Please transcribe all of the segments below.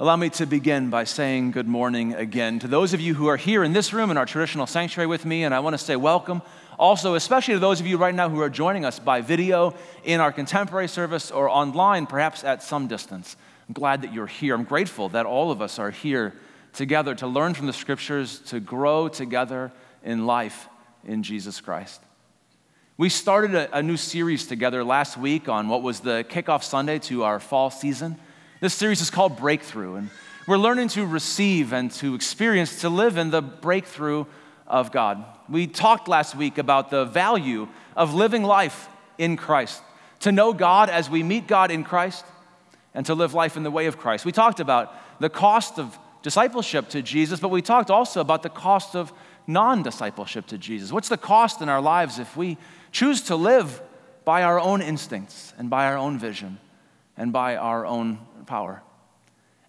Allow me to begin by saying good morning again to those of you who are here in this room in our traditional sanctuary with me, and I want to say welcome. Also, especially to those of you right now who are joining us by video in our contemporary service or online, perhaps at some distance. I'm glad that you're here. I'm grateful that all of us are here together to learn from the scriptures, to grow together in life in Jesus Christ. We started a, a new series together last week on what was the kickoff Sunday to our fall season. This series is called Breakthrough, and we're learning to receive and to experience, to live in the breakthrough of God. We talked last week about the value of living life in Christ, to know God as we meet God in Christ, and to live life in the way of Christ. We talked about the cost of discipleship to Jesus, but we talked also about the cost of non discipleship to Jesus. What's the cost in our lives if we choose to live by our own instincts and by our own vision and by our own power.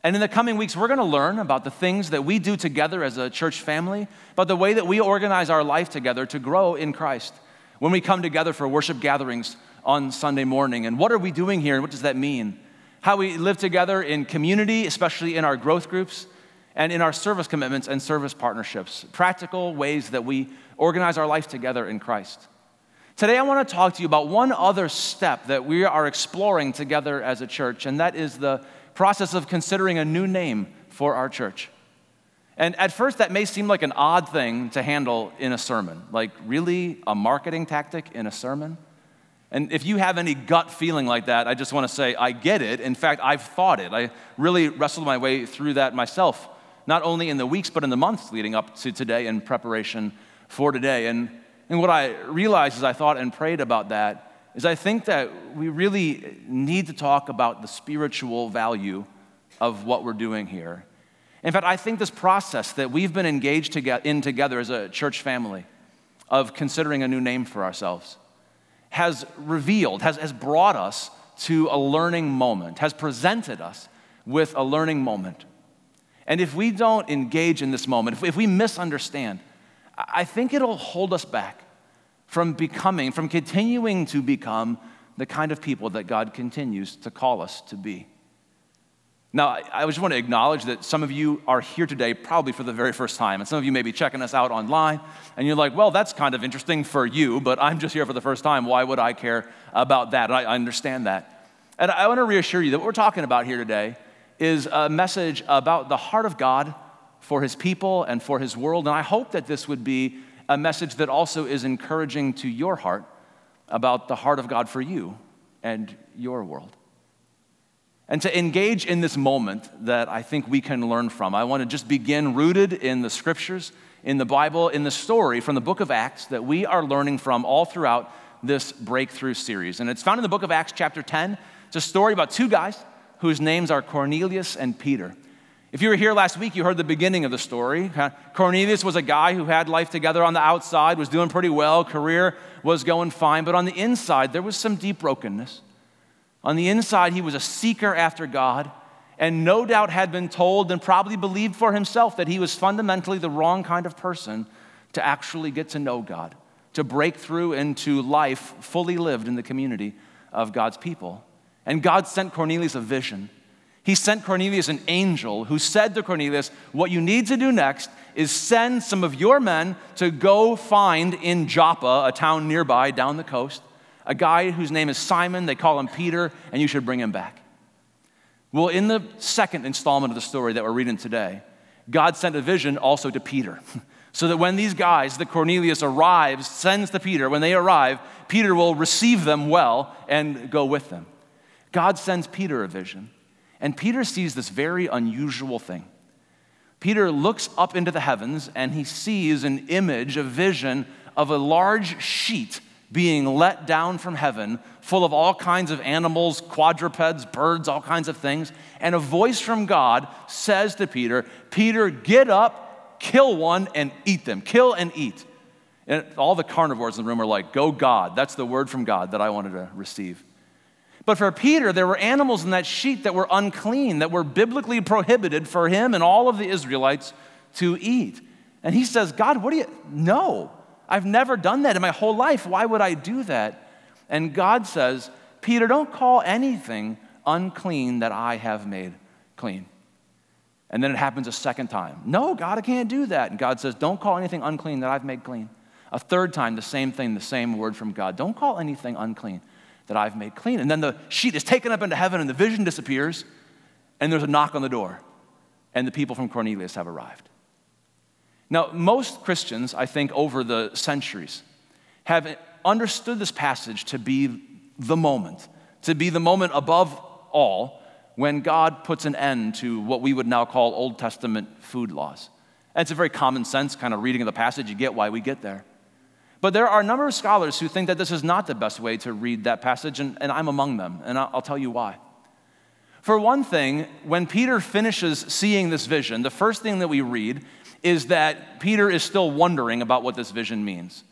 And in the coming weeks, we're going to learn about the things that we do together as a church family, about the way that we organize our life together to grow in Christ. When we come together for worship gatherings on Sunday morning, and what are we doing here, and what does that mean? How we live together in community, especially in our growth groups, and in our service commitments and service partnerships. Practical ways that we organize our life together in Christ. Today, I want to talk to you about one other step that we are exploring together as a church, and that is the process of considering a new name for our church. And at first, that may seem like an odd thing to handle in a sermon. Like, really, a marketing tactic in a sermon? And if you have any gut feeling like that, I just want to say, I get it. In fact, I've thought it. I really wrestled my way through that myself, not only in the weeks, but in the months leading up to today in preparation for today. And and what I realized as I thought and prayed about that is I think that we really need to talk about the spiritual value of what we're doing here. In fact, I think this process that we've been engaged in together as a church family of considering a new name for ourselves has revealed, has, has brought us to a learning moment, has presented us with a learning moment. And if we don't engage in this moment, if, we misunderstand, I think it'll hold us back from becoming, from continuing to become the kind of people that God continues to call us to be. Now, I just want to acknowledge that some of you are here today probably for the very first time, and some of you may be checking us out online, and you're like, well, that's kind of interesting for you, but I'm just here for the first time. Why would I care about that? And I understand that. And I want to reassure you that what we're talking about here today is a message about the heart of God for his people and for his world. And I hope that this would be a message that also is encouraging to your heart about the heart of God for you and your world. And to engage in this moment that I think we can learn from, I want to just begin rooted in the scriptures, in the Bible, in the story from the book of Acts that we are learning from all throughout this breakthrough series. And it's found in the book of Acts, chapter 10. It's a story about two guys whose names are Cornelius and Peter. If you were here last week, you heard the beginning of the story. Cornelius was a guy who had life together on the outside, was doing pretty well, career was going fine, but on the inside, there was some deep brokenness. On the inside, he was a seeker after God, and no doubt had been told and probably believed for himself that he was fundamentally the wrong kind of person to actually get to know God, to break through into life fully lived in the community of God's people. And God sent Cornelius a vision he sent Cornelius an angel who said to Cornelius, What you need to do next is send some of your men to go find in Joppa, a town nearby down the coast, a guy whose name is Simon. They call him Peter, and you should bring him back. Well, in the second installment of the story that we're reading today, God sent a vision also to Peter. So that when these guys, the Cornelius arrives, sends to Peter, when they arrive, Peter will receive them well and go with them. God sends Peter a vision. And Peter sees this very unusual thing. Peter looks up into the heavens and he sees an image, a vision of a large sheet being let down from heaven, full of all kinds of animals, quadrupeds, birds, all kinds of things. And a voice from God says to Peter, Peter, get up, kill one, and eat them. Kill and eat. And all the carnivores in the room are like, Go God. That's the word from God that I wanted to receive. But for Peter, there were animals in that sheet that were unclean, that were biblically prohibited for him and all of the Israelites to eat. And he says, God, what do you? No, I've never done that in my whole life. Why would I do that? And God says, Peter, don't call anything unclean that I have made clean. And then it happens a second time. No, God, I can't do that. And God says, Don't call anything unclean that I've made clean. A third time, the same thing, the same word from God. Don't call anything unclean that I've made clean. And then the sheet is taken up into heaven and the vision disappears, and there's a knock on the door, and the people from Cornelius have arrived. Now, most Christians, I think, over the centuries, have understood this passage to be the moment, to be the moment above all when God puts an end to what we would now call Old Testament food laws. And it's a very common sense kind of reading of the passage. You get why we get there. But there are a number of scholars who think that this is not the best way to read that passage, and, and I'm among them, and I'll, I'll tell you why. For one thing, when Peter finishes seeing this vision, the first thing that we read is that Peter is still wondering about what this vision means.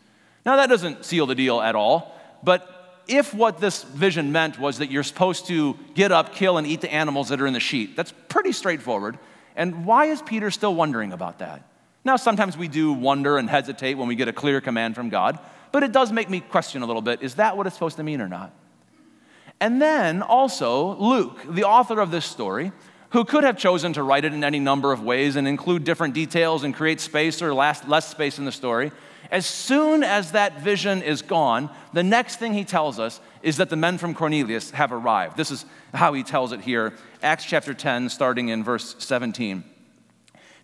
Now, that doesn't seal the deal at all, but if what this vision meant was that you're supposed to get up, kill, and eat the animals that are in the sheet, that's pretty straightforward. And why is Peter still wondering about that? Now, sometimes we do wonder and hesitate when we get a clear command from God, but it does make me question a little bit is that what it's supposed to mean or not? And then also, Luke, the author of this story, who could have chosen to write it in any number of ways and include different details and create space or less, less space in the story, as soon as that vision is gone, the next thing he tells us is that the men from Cornelius have arrived. This is how he tells it here, Acts chapter 10, starting in verse 17.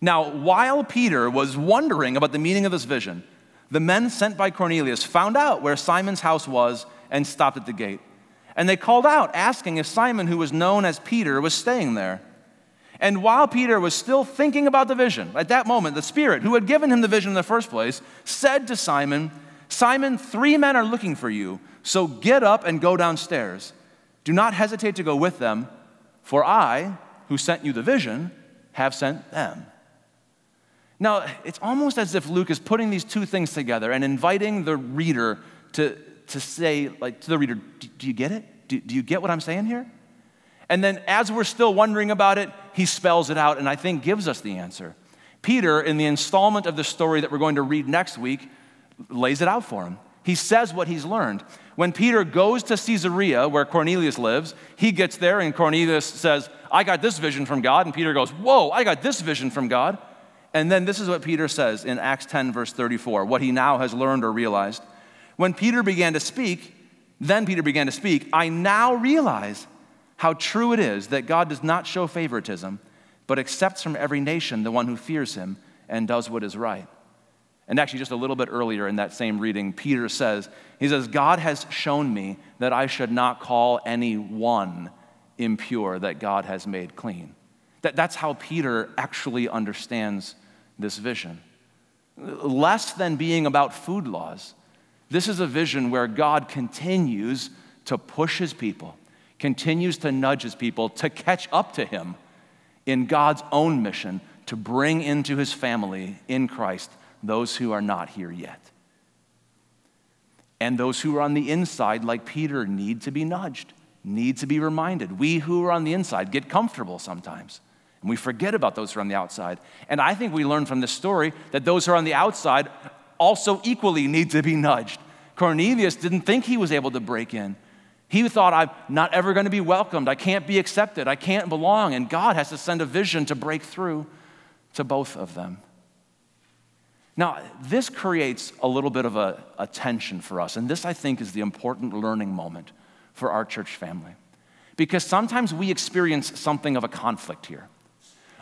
Now, while Peter was wondering about the meaning of this vision, the men sent by Cornelius found out where Simon's house was and stopped at the gate. And they called out, asking if Simon, who was known as Peter, was staying there. And while Peter was still thinking about the vision, at that moment, the Spirit, who had given him the vision in the first place, said to Simon, Simon, three men are looking for you, so get up and go downstairs. Do not hesitate to go with them, for I, who sent you the vision, have sent them. Now, it's almost as if Luke is putting these two things together and inviting the reader to, to say, like, to the reader, do you get it? Do, do you get what I'm saying here? And then, as we're still wondering about it, he spells it out and I think gives us the answer. Peter, in the installment of the story that we're going to read next week, lays it out for him. He says what he's learned. When Peter goes to Caesarea, where Cornelius lives, he gets there and Cornelius says, I got this vision from God. And Peter goes, Whoa, I got this vision from God. And then this is what Peter says in Acts 10, verse 34, what he now has learned or realized. When Peter began to speak, then Peter began to speak, I now realize how true it is that God does not show favoritism, but accepts from every nation the one who fears him and does what is right. And actually, just a little bit earlier in that same reading, Peter says, He says, God has shown me that I should not call any one impure that God has made clean. That, that's how Peter actually understands this vision. Less than being about food laws, this is a vision where God continues to push his people continues to nudge his people to catch up to him in God's own mission to bring into his family in Christ those who are not here yet. And those who are on the inside, like Peter, need to be nudged, need to be reminded. We who are on the inside get comfortable sometimes. And we forget about those who are on the outside. And I think we learn from this story that those who are on the outside also equally need to be nudged. Cornelius didn't think he was able to break in. He thought, I'm not ever going to be welcomed. I can't be accepted. I can't belong. And God has to send a vision to break through to both of them. Now, this creates a little bit of a, a, tension for us. And this, I think, is the important learning moment for our church family. Because sometimes we experience something of a conflict here.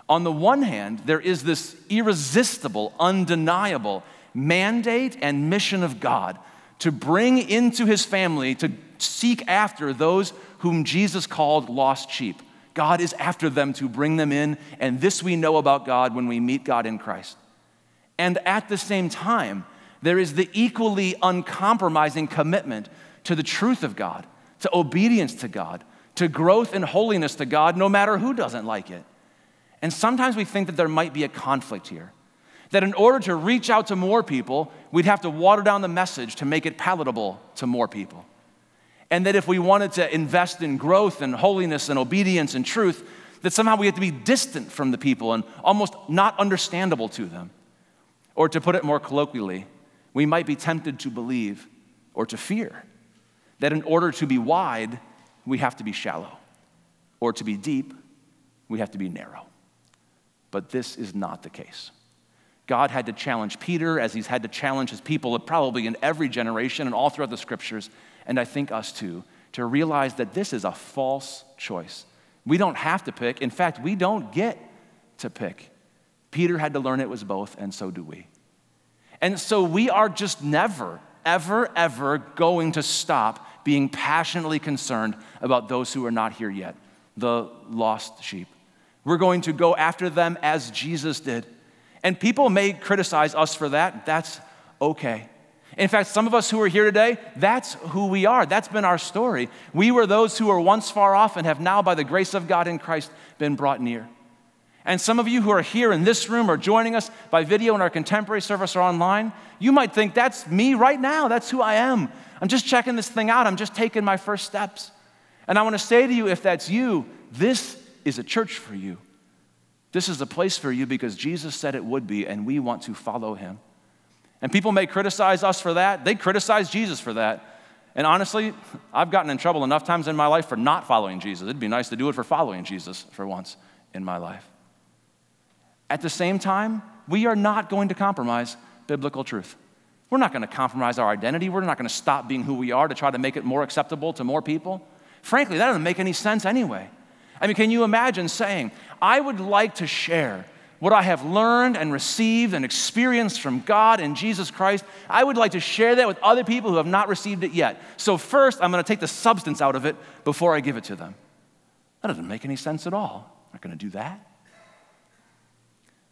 On the one hand, there is this irresistible, undeniable mandate and mission of God to bring into his family, to seek after those whom Jesus called lost sheep. God is after them to bring them in, and this we know about God when we meet God in Christ. And at the same time, there is the equally uncompromising commitment to the truth of God, to obedience to God, to growth and holiness to God, no matter who doesn't like it. And sometimes we think that there might be a conflict here. That in order to reach out to more people, we'd have to water down the message to make it palatable to more people. And that if we wanted to invest in growth and holiness and obedience and truth, that somehow we have to be distant from the people and almost not understandable to them. Or to put it more colloquially, we might be tempted to believe or to fear that in order to be wide, we have to be shallow, or to be deep, we have to be narrow. But this is not the case. God had to challenge Peter as he's had to challenge his people, probably in every generation and all throughout the scriptures, and I think us too, to realize that this is a false choice. We don't have to pick. In fact, we don't get to pick. Peter had to learn it was both, and so do we. And so we are just never, ever, ever going to stop being passionately concerned about those who are not here yet, the lost sheep. We're going to go after them as Jesus did. And people may criticize us for that. That's okay. In fact, some of us who are here today, that's who we are. That's been our story. We were those who were once far off and have now, by the grace of God in Christ, been brought near. And some of you who are here in this room or joining us by video in our contemporary service or online, you might think, that's me right now. That's who I am. I'm just checking this thing out. I'm just taking my first steps. And I want to say to you, if that's you, this is a church for you. This is a place for you because Jesus said it would be, and we want to follow him. And people may criticize us for that. They criticize Jesus for that. And honestly, I've gotten in trouble enough times in my life for not following Jesus. It'd be nice to do it for following Jesus for once in my life. At the same time, we are not going to compromise biblical truth. We're not going to compromise our identity. We're not going to stop being who we are to try to make it more acceptable to more people. Frankly, that doesn't make any sense anyway. I mean, can you imagine saying, I would like to share what I have learned and received and experienced from God and Jesus Christ? I would like to share that with other people who have not received it yet. So, first, I'm going to take the substance out of it before I give it to them. That doesn't make any sense at all. I'm not going to do that.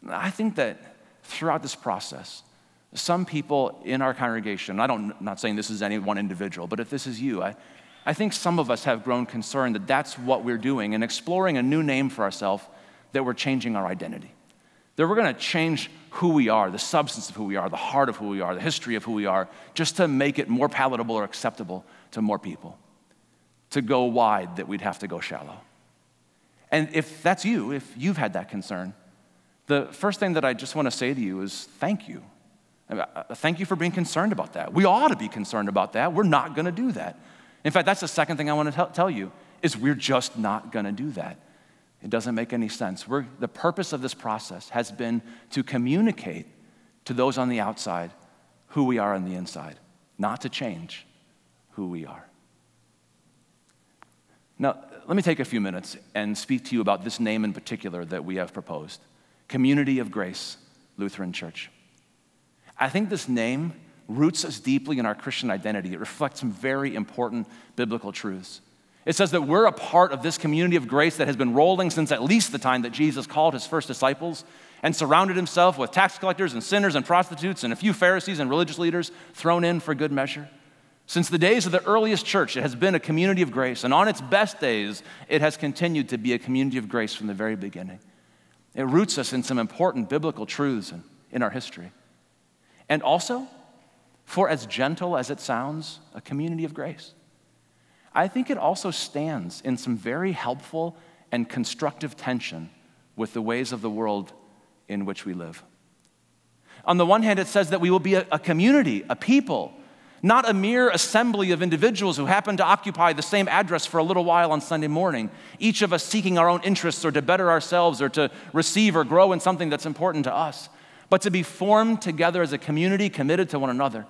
I think that throughout this process, some people in our congregation, I don't, I'm not saying this is any one individual, but if this is you, I, I think some of us have grown concerned that that's what we're doing and exploring a new name for ourselves, that we're changing our identity. That we're going to change who we are, the substance of who we are, the heart of who we are, the history of who we are, just to make it more palatable or acceptable to more people. To go wide, that we'd have to go shallow. And if that's you, if you've had that concern, the first thing that I just want to say to you is thank you. Uh, thank you for being concerned about that. We ought to be concerned about that. We're not going to do that. In fact, that's the second thing I want to tell you is we're just not going to do that. It doesn't make any sense. We're, the purpose of this process has been to communicate to those on the outside who we are on the inside, not to change who we are. Now, let me take a few minutes and speak to you about this name in particular that we have proposed Community of Grace Lutheran Church. I think this name roots us deeply in our Christian identity. It reflects some very important biblical truths. It says that we're a part of this community of grace that has been rolling since at least the time that Jesus called his first disciples and surrounded himself with tax collectors and sinners and prostitutes and a few Pharisees and religious leaders thrown in for good measure. Since the days of the earliest church, it has been a community of grace, and on its best days, it has continued to be a community of grace from the very beginning. It roots us in some important biblical truths in, in our history. And also, for as gentle as it sounds, a community of grace. I think it also stands in some very helpful and constructive tension with the ways of the world in which we live. On the one hand, it says that we will be a, a, community, a people, not a mere assembly of individuals who happen to occupy the same address for a little while on Sunday morning, each of us seeking our own interests or to better ourselves or to receive or grow in something that's important to us, but to be formed together as a community committed to one another,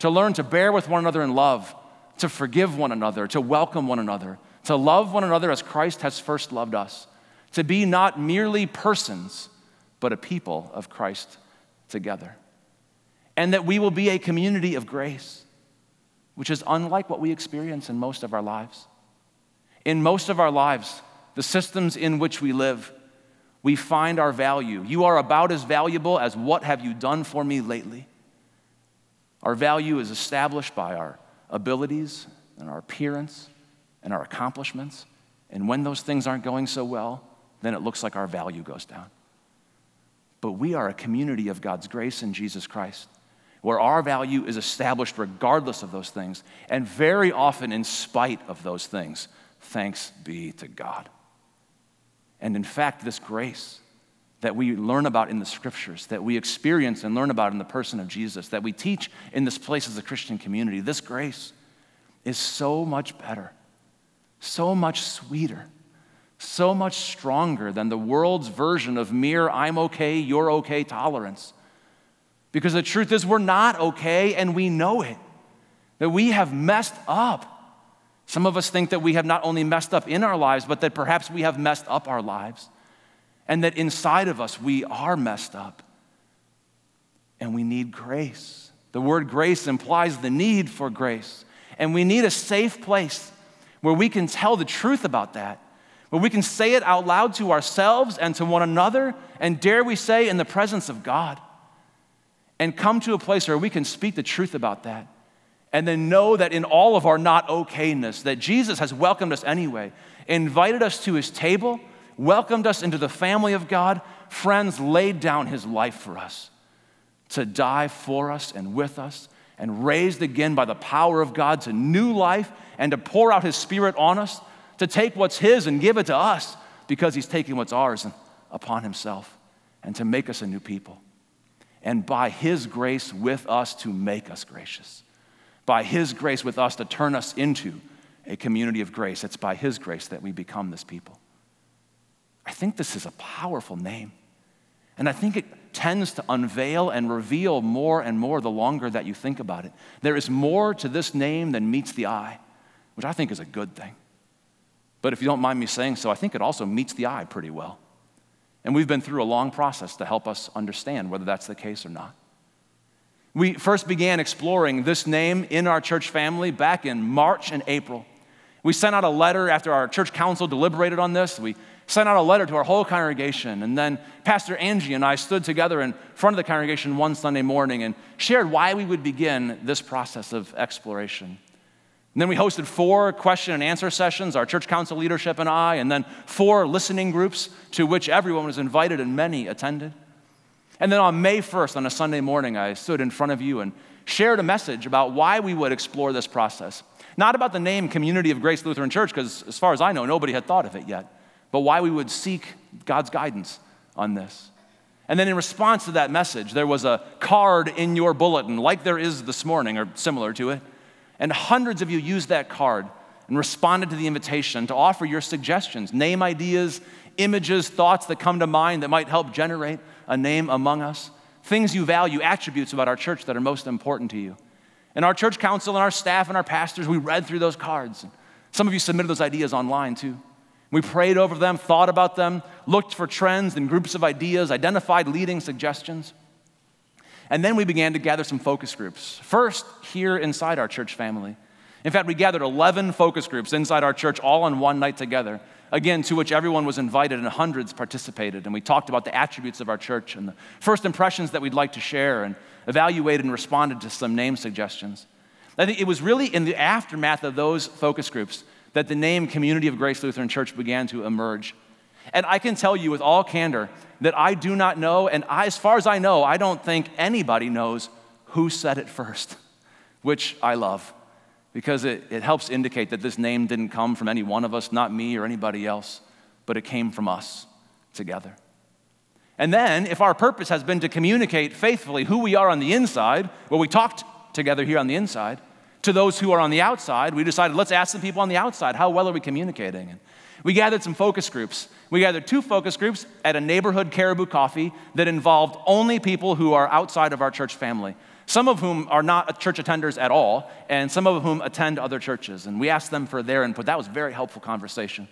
to learn to bear with one another in love to forgive one another, to welcome one another, to love one another as Christ has first loved us, to be not merely persons, but a people of Christ together. And that we will be a community of grace, which is unlike what we experience in most of our lives. In most of our lives, the systems in which we live, we find our value. You are about as valuable as what have you done for me lately. Our value is established by our abilities and our appearance and our accomplishments. And when those things aren't going so well, then it looks like our value goes down. But we are a community of God's grace in Jesus Christ, where our value is established regardless of those things, and very often in spite of those things. Thanks be to God. And in fact, this grace that we learn about in the scriptures, that we experience and learn about in the person of Jesus, that we teach in this place as a Christian community, this grace is so much better, so much sweeter, so much stronger than the world's version of mere I'm okay, you're okay tolerance. Because the truth is, we're not okay and we know it, that we have messed up. Some of us think that we have not only messed up in our lives, but that perhaps we have messed up our lives. And that inside of us, we are messed up. And we need grace. The word grace implies the need for grace. And we need a safe place where we can tell the truth about that, where we can say it out loud to ourselves and to one another, and dare we say, in the presence of God. And come to a place where we can speak the truth about that. And then know that in all of our not okayness, that Jesus has welcomed us anyway, invited us to his table, welcomed us into the family of God, friends, laid down his life for us to die for us and with us, and raised again by the power of God to new life and to pour out his spirit on us, to take what's his and give it to us because he's taking what's ours upon himself and to make us a new people. And by his grace with us to make us gracious. By his grace with us to turn us into a community of grace. It's by his grace that we become this people. I think this is a powerful name. And I think it tends to unveil and reveal more and more the longer that you think about it. There is more to this name than meets the eye, which I think is a good thing. But if you don't mind me saying so, I think it also meets the eye pretty well. And we've been through a long process to help us understand whether that's the case or not. We first began exploring this name in our church family back in March and April. We sent out a letter after our church council deliberated on this. We sent out a letter to our whole congregation. And then Pastor Angie and I stood together in front of the congregation one Sunday morning and shared why we would begin this process of exploration. And then we hosted four question and answer sessions, our church council leadership and I, and then four listening groups to which everyone was invited and many attended. And then on May 1st, on a Sunday morning, I stood in front of you and shared a message about why we would explore this process. Not about the name Community of Grace Lutheran Church, because as far as I know, nobody had thought of it yet but why we would seek God's guidance on this. And then in response to that message, there was a card in your bulletin, like there is this morning, or similar to it. And hundreds of you used that card and responded to the invitation to offer your suggestions, name ideas, images, thoughts that come to mind that might help generate a name among us, things you value, attributes about our church that are most important to you. And our church council and our staff and our pastors, we read through those cards. Some of you submitted those ideas online too. We prayed over them, thought about them, looked for trends and groups of ideas, identified leading suggestions. And then we began to gather some focus groups. First, here inside our church family. In fact, we gathered 11 focus groups inside our church all on one night together, again, to which everyone was invited and hundreds participated. And we talked about the attributes of our church and the first impressions that we'd like to share and evaluated and responded to some name suggestions. I think it was really in the aftermath of those focus groups that the name Community of Grace Lutheran Church began to emerge. And I can tell you with all candor that I do not know, and I, as far as I know, I don't think anybody knows who said it first, which I love because it, it helps indicate that this name didn't come from any one of us, not me or anybody else, but it came from us together. And then, if our purpose has been to communicate faithfully who we are on the inside, well, we talked together here on the inside, to those who are on the outside, we decided let's ask the people on the outside, how well are we communicating? And we gathered some focus groups. We gathered two focus groups at a neighborhood caribou coffee that involved only people who are outside of our church family, some of whom are not church attenders at all, and some of whom attend other churches. And we asked them for their input. That was very helpful conversation.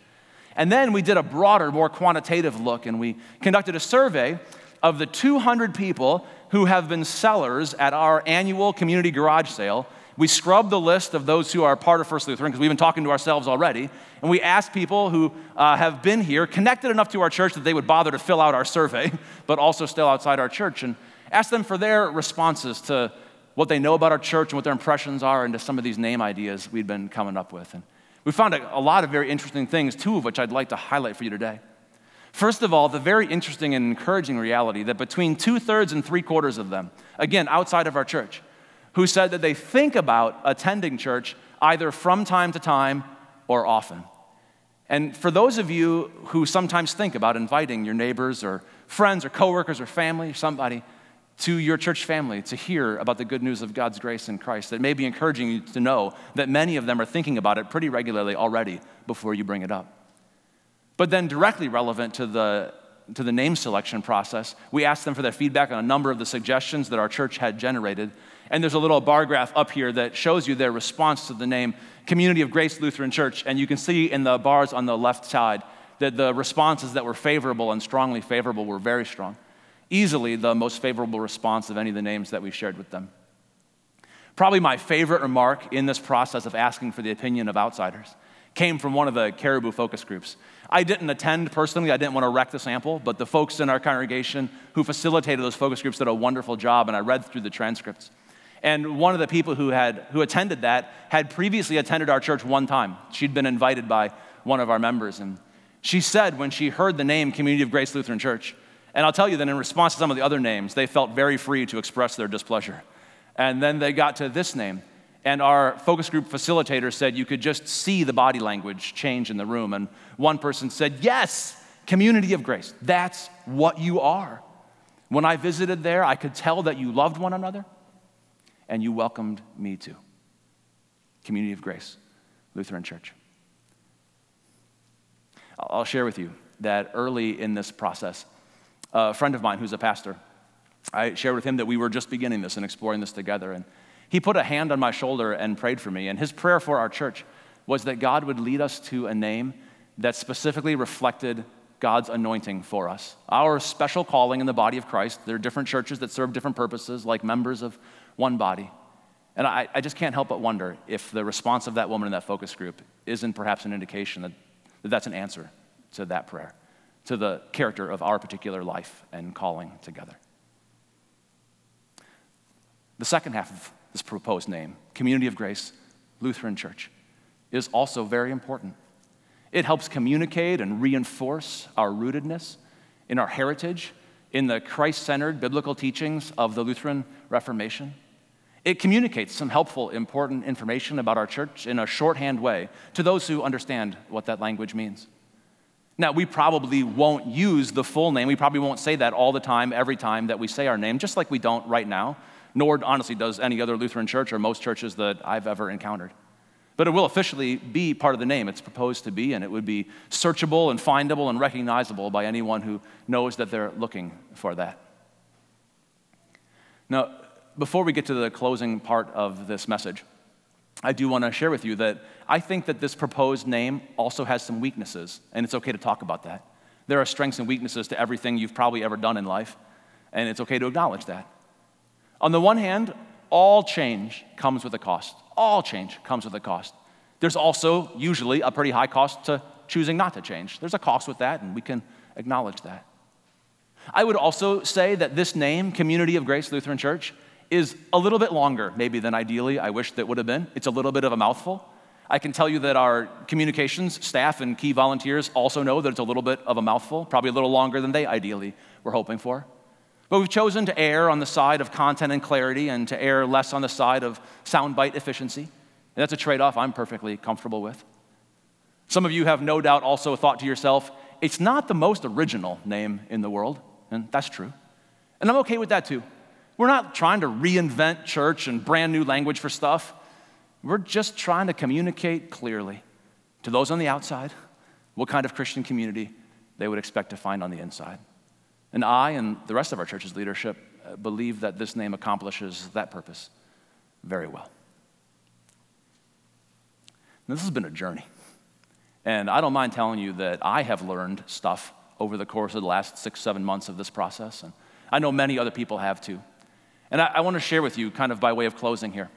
And then we did a broader, more quantitative look, and we conducted a survey of the 200 people who have been sellers at our annual community garage sale we scrubbed the list of those who are part of First Lutheran because we've been talking to ourselves already. And we asked people who uh, have been here, connected enough to our church that they would bother to fill out our survey, but also still outside our church, and asked them for their responses to what they know about our church and what their impressions are, and to some of these name ideas we'd been coming up with. And we found a, a lot of very interesting things, two of which I'd like to highlight for you today. First of all, the very interesting and encouraging reality that between two thirds and three quarters of them, again, outside of our church, who said that they think about attending church either from time to time or often. And for those of you who sometimes think about inviting your neighbors or friends or coworkers or family, or somebody, to your church family to hear about the good news of God's grace in Christ, that may be encouraging you to know that many of them are thinking about it pretty regularly already before you bring it up. But then, directly relevant to the, to the name selection process, we asked them for their feedback on a number of the suggestions that our church had generated. And there's a little bar graph up here that shows you their response to the name Community of Grace Lutheran Church. And you can see in the bars on the left side that the responses that were favorable and strongly favorable were very strong. Easily the most favorable response of any of the names that we shared with them. Probably my favorite remark in this process of asking for the opinion of outsiders came from one of the Caribou focus groups. I didn't attend personally, I didn't want to wreck the sample, but the folks in our congregation who facilitated those focus groups did a wonderful job, and I read through the transcripts. And one of the people who, had, who attended that had previously attended our church one time. She'd been invited by one of our members. And she said when she heard the name Community of Grace Lutheran Church, and I'll tell you that in response to some of the other names, they felt very free to express their displeasure. And then they got to this name. And our focus group facilitator said you could just see the body language change in the room. And one person said, Yes, community of grace. That's what you are. When I visited there, I could tell that you loved one another and you welcomed me too. Community of Grace, Lutheran Church. I'll share with you that early in this process, a friend of mine who's a pastor, I shared with him that we were just beginning this and exploring this together. And he put a hand on my shoulder and prayed for me. And his prayer for our church was that God would lead us to a name that specifically reflected God's anointing for us. Our special calling in the body of Christ. There are different churches that serve different purposes, like members of one body. And I, I just can't help but wonder if the response of that woman in that focus group isn't perhaps an indication that, that that's an answer to that prayer, to the character of our particular life and calling together. The second half of this proposed name, Community of Grace Lutheran Church, is also very important. It helps communicate and reinforce our rootedness in our heritage, in the Christ centered biblical teachings of the Lutheran Reformation. It communicates some helpful, important information about our church in a shorthand way to those who understand what that language means. Now, we probably won't use the full name. We probably won't say that all the time, every time that we say our name, just like we don't right now nor honestly does any other Lutheran church or most churches that I've ever encountered. But it will officially be part of the name it's proposed to be, and it would be searchable and findable and recognizable by anyone who knows that they're looking for that. Now, before we get to the closing part of this message, I do want to share with you that I think that this proposed name also has some weaknesses, and it's okay to talk about that. There are strengths and weaknesses to everything you've probably ever done in life, and it's okay to acknowledge that. On the one hand, all change comes with a cost. All change comes with a cost. There's also usually a pretty high cost to choosing not to change. There's a cost with that, and we can acknowledge that. I would also say that this name, Community of Grace Lutheran Church, is a little bit longer, maybe than ideally I wish that would have been. It's a little bit of a mouthful. I can tell you that our communications staff and key volunteers also know that it's a little bit of a mouthful, probably a little longer than they ideally were hoping for. But we've chosen to err on the side of content and clarity and to err less on the side of soundbite efficiency. And that's a trade off I'm perfectly comfortable with. Some of you have no doubt also thought to yourself, it's not the most original name in the world. And that's true. And I'm okay with that too. We're not trying to reinvent church and brand new language for stuff. We're just trying to communicate clearly to those on the outside what kind of Christian community they would expect to find on the inside. And I and the rest of our church's leadership uh, believe that this name accomplishes that purpose very well. This has been a journey. And I don't mind telling you that I have learned stuff over the course of the last six, seven months of this process. And I know many other people have too. And I, I want to share with you, kind of by way of closing here,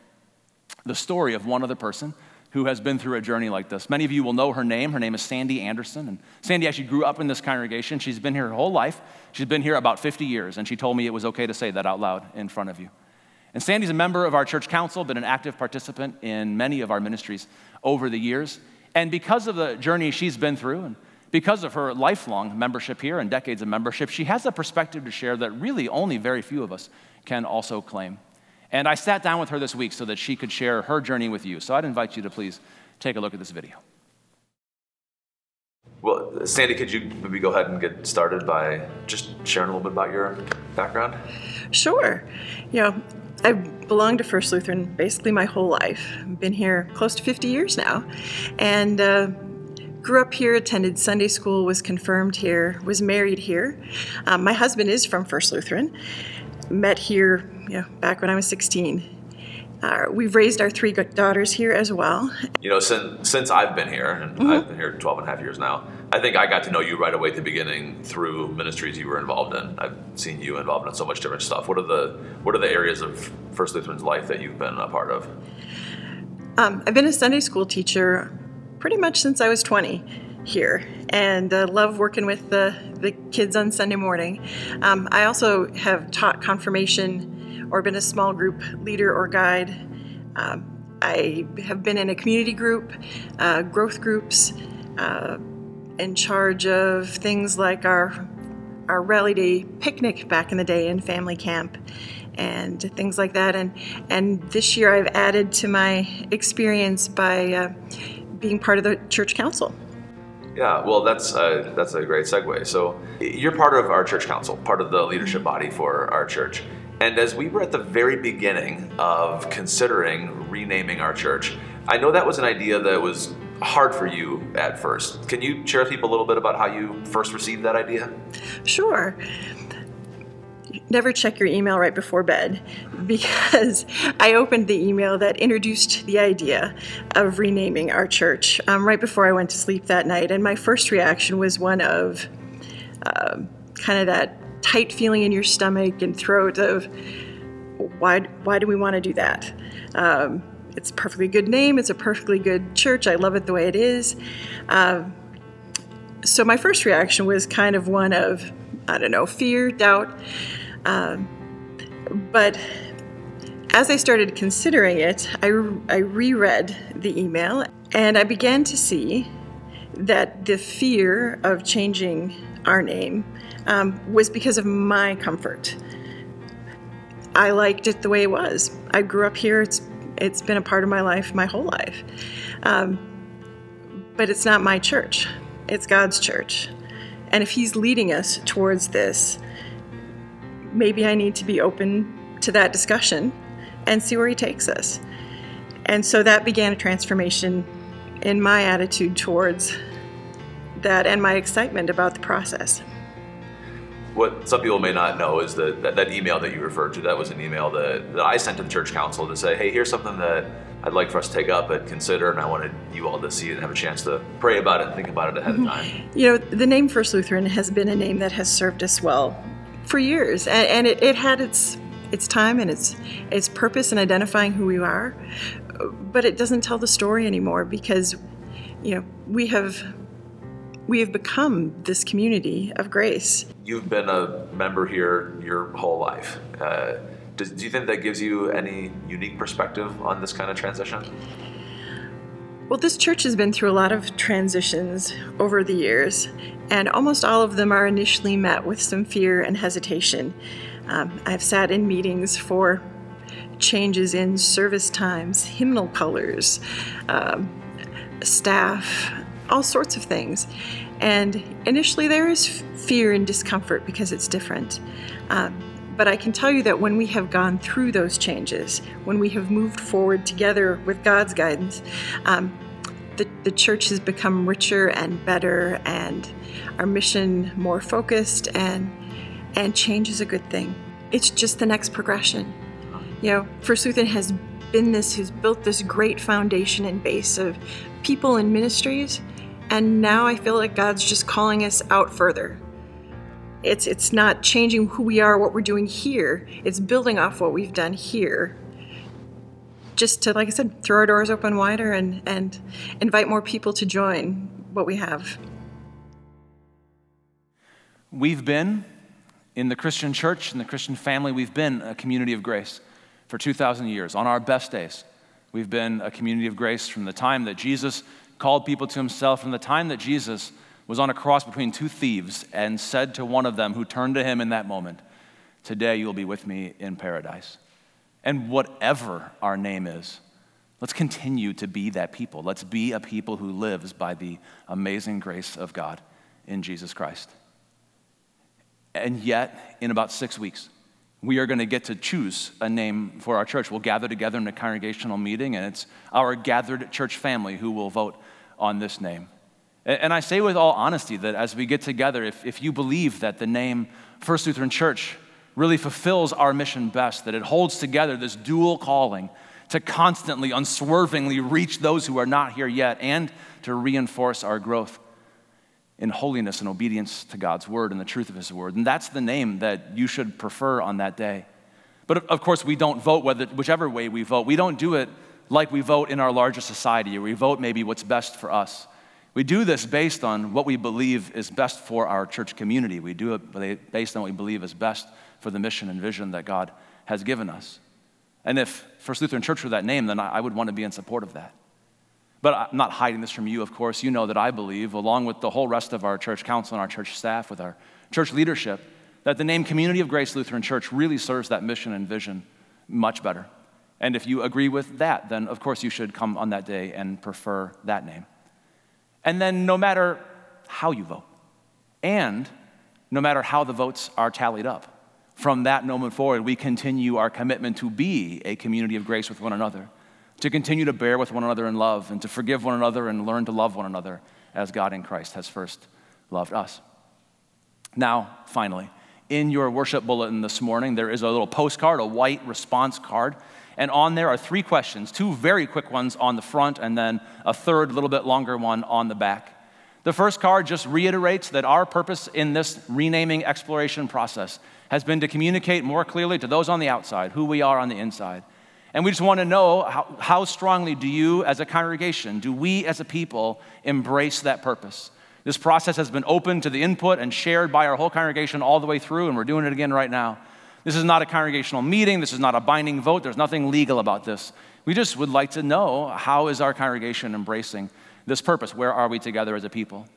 the story of one other person who has been through a journey like this. Many of you will know her name. Her name is Sandy Anderson. And Sandy actually grew up in this congregation. She's been here her whole life. She's been here about 50 years, and she told me it was okay to say that out loud in front of you. And Sandy's a member of our church council, been an active participant in many of our ministries over the years. And because of the journey she's been through, and because of her lifelong membership here and decades of membership, she has a perspective to share that really only very few of us can also claim. And I sat down with her this week so that she could share her journey with you. So I'd invite you to please take a look at this video. Well, Sandy, could you maybe go ahead and get started by just sharing a little bit about your background? Sure. You know, I've belonged to First Lutheran basically my whole life. I've been here close to 50 years now. And uh, grew up here, attended Sunday school, was confirmed here, was married here. Um, my husband is from First Lutheran. Met here, you know, back when I was 16. Uh, we've raised our three daughters here as well. You know, since since I've been here, and mm-hmm. I've been here 12 and a half years now, I think I got to know you right away at the beginning through ministries you were involved in. I've seen you involved in so much different stuff. What are the what are the areas of First Lutheran's life that you've been a part of? Um, I've been a Sunday school teacher pretty much since I was 20 here and uh, love working with the, the kids on Sunday morning. Um, I also have taught confirmation or been a small group leader or guide. Um, I have been in a community group, uh, growth groups, uh, in charge of things like our our rally day picnic back in the day in family camp and things like that and and this year I've added to my experience by uh, being part of the church council. Yeah, well, that's a, that's a great segue. So, you're part of our church council, part of the leadership mm-hmm. body for our church. And as we were at the very beginning of considering renaming our church, I know that was an idea that was hard for you at first. Can you share with people a little bit about how you first received that idea? Sure never check your email right before bed because I opened the email that introduced the idea of renaming our church um, right before I went to sleep that night. And my first reaction was one of uh, kind of that tight feeling in your stomach and throat of why, why do we want to do that? Um, it's a perfectly good name, it's a perfectly good church. I love it the way it is. Uh, so my first reaction was kind of one of, I don't know, fear, doubt. Um, but as I started considering it, I, I reread the email and I began to see that the fear of changing our name um, was because of my comfort. I liked it the way it was. I grew up here. It's it's been a part of my life my whole life. Um, but it's not my church. It's God's church. And if He's leading us towards this, maybe I need to be open to that discussion and see where he takes us. And so that began a transformation in my attitude towards that and my excitement about the process. What some people may not know is that, that, that email that you referred to, that was an email that, that I sent to the church council to say, hey, here's something that I'd like for us to take up and consider, and I wanted you all to see it and have a chance to pray about it and think about it ahead mm-hmm. of time. You know, the name First Lutheran has been a name that has served us well for years, and, and it, it had its its time and its its purpose in identifying who we are, but it doesn't tell the story anymore because, you know, we have we have become this community of grace. You've been a member here your whole life. Uh, do you think that gives you any unique perspective on this kind of transition? Well, this church has been through a lot of transitions over the years, and almost all of them are initially met with some fear and hesitation. Um, I've sat in meetings for changes in service times, hymnal colors, um, staff, all sorts of things. And initially, there is fear and discomfort because it's different. Um, but I can tell you that when we have gone through those changes, when we have moved forward together with God's guidance, um, the, the church has become richer and better, and our mission more focused, and and change is a good thing. It's just the next progression. You know, Lutheran has been this, has built this great foundation and base of people and ministries, and now I feel like God's just calling us out further it's it's not changing who we are, what we're doing here. It's building off what we've done here. Just to, like I said, throw our doors open wider and, and invite more people to join what we have. We've been in the Christian church, in the Christian family, we've been a community of grace for 2,000 years. On our best days, we've been a community of grace from the time that Jesus called people to himself, from the time that Jesus was on a cross between two thieves and said to one of them who turned to him in that moment, Today you'll be with me in paradise. And whatever our name is, let's continue to be that people. Let's be a people who lives by the amazing grace of God in Jesus Christ. And yet, in about six weeks, we are going to get to choose a name for our church. We'll gather together in a congregational meeting, and it's our gathered church family who will vote on this name. And I say with all honesty that as we get together, if, if you believe that the name First Lutheran Church really fulfills our mission best, that it holds together this dual calling to constantly, unswervingly reach those who are not here yet and to reinforce our growth in holiness and obedience to God's word and the truth of his word. And that's the name that you should prefer on that day. But of course, we don't vote whether, whichever way we vote. We don't do it like we vote in our larger society, or we vote maybe what's best for us. We do this based on what we believe is best for our church community. We do it based on what we believe is best for the mission and vision that God has given us. And if First Lutheran Church were that name, then I would want to be in support of that. But I'm not hiding this from you, of course. You know that I believe, along with the whole rest of our church council and our church staff, with our church leadership, that the name Community of Grace Lutheran Church really serves that mission and vision much better. And if you agree with that, then of course you should come on that day and prefer that name. And then no matter how you vote, and no matter how the votes are tallied up, from that moment forward, we continue our commitment to be a community of grace with one another to continue to bear with one another in love and to forgive one another and learn to love one another as God in Christ has first loved us. Now, finally, in your worship bulletin this morning, there is a little postcard, a white response card. And on there are three questions, two very quick ones on the front, and then a third, a little bit longer one on the back. The first card just reiterates that our purpose in this renaming exploration process has been to communicate more clearly to those on the outside who we are on the inside and we just want to know how, how strongly do you, as a congregation, do we as a people embrace that purpose? This process has been open to the input and shared by our whole congregation all the way through, and we're doing it again right now. This is not a congregational meeting, this is not a binding vote, there's nothing legal about this. We just would like to know how is our congregation embracing this purpose? Where are we together as a people?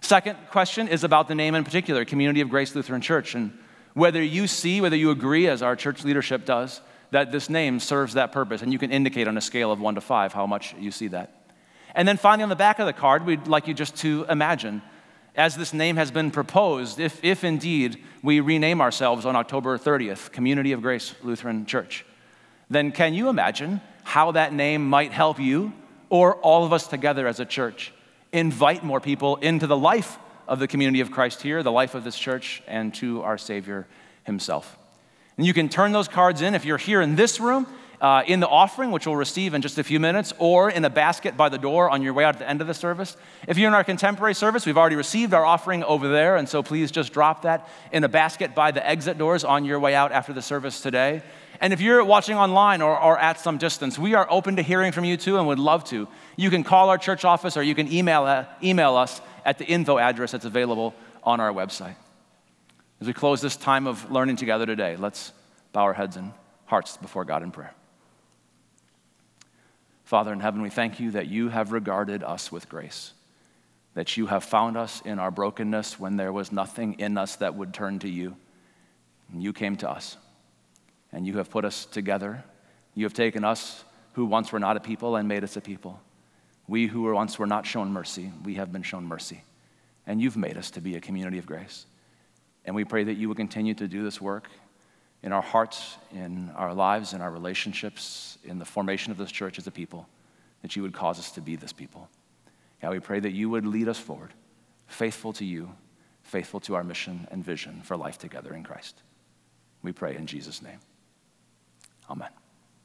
Second question is about the name in particular, Community of Grace Lutheran Church, and whether you see, whether you agree, as our church leadership does, that this name serves that purpose, and you can indicate on a scale of one to five how much you see that. And then finally, on the back of the card, we'd like you just to imagine, as this name has been proposed, if, if indeed we rename ourselves on October 30th, Community of Grace Lutheran Church, then can you imagine how that name might help you or all of us together as a church invite more people into the life of the community of Christ here, the life of this church, and to our Savior Himself? And you can turn those cards in if you're here in this room, uh, in the offering, which we'll receive in just a few minutes, or in a basket by the door on your way out at the end of the service. If you're in our contemporary service, we've already received our offering over there, and so please just drop that in a basket by the exit doors on your way out after the service today. And if you're watching online or, or at some distance, we are open to hearing from you too and would love to. You can call our church office or you can email, uh, email us at the info address that's available on our website. As we close this time of learning together today, let's bow our heads and hearts before God in prayer. Father in heaven, we thank you that you have regarded us with grace, that you have found us in our brokenness when there was nothing in us that would turn to you. And you came to us, and you have put us together. You have taken us who once were not a people and made us a people. We who were once were not shown mercy, we have been shown mercy. And you've made us to be a community of grace. And we pray that you will continue to do this work in our hearts, in our lives, in our relationships, in the formation of this church as a people, that you would cause us to be this people. God, we pray that you would lead us forward, faithful to you, faithful to our mission and vision for life together in Christ. We pray in Jesus' name. Amen.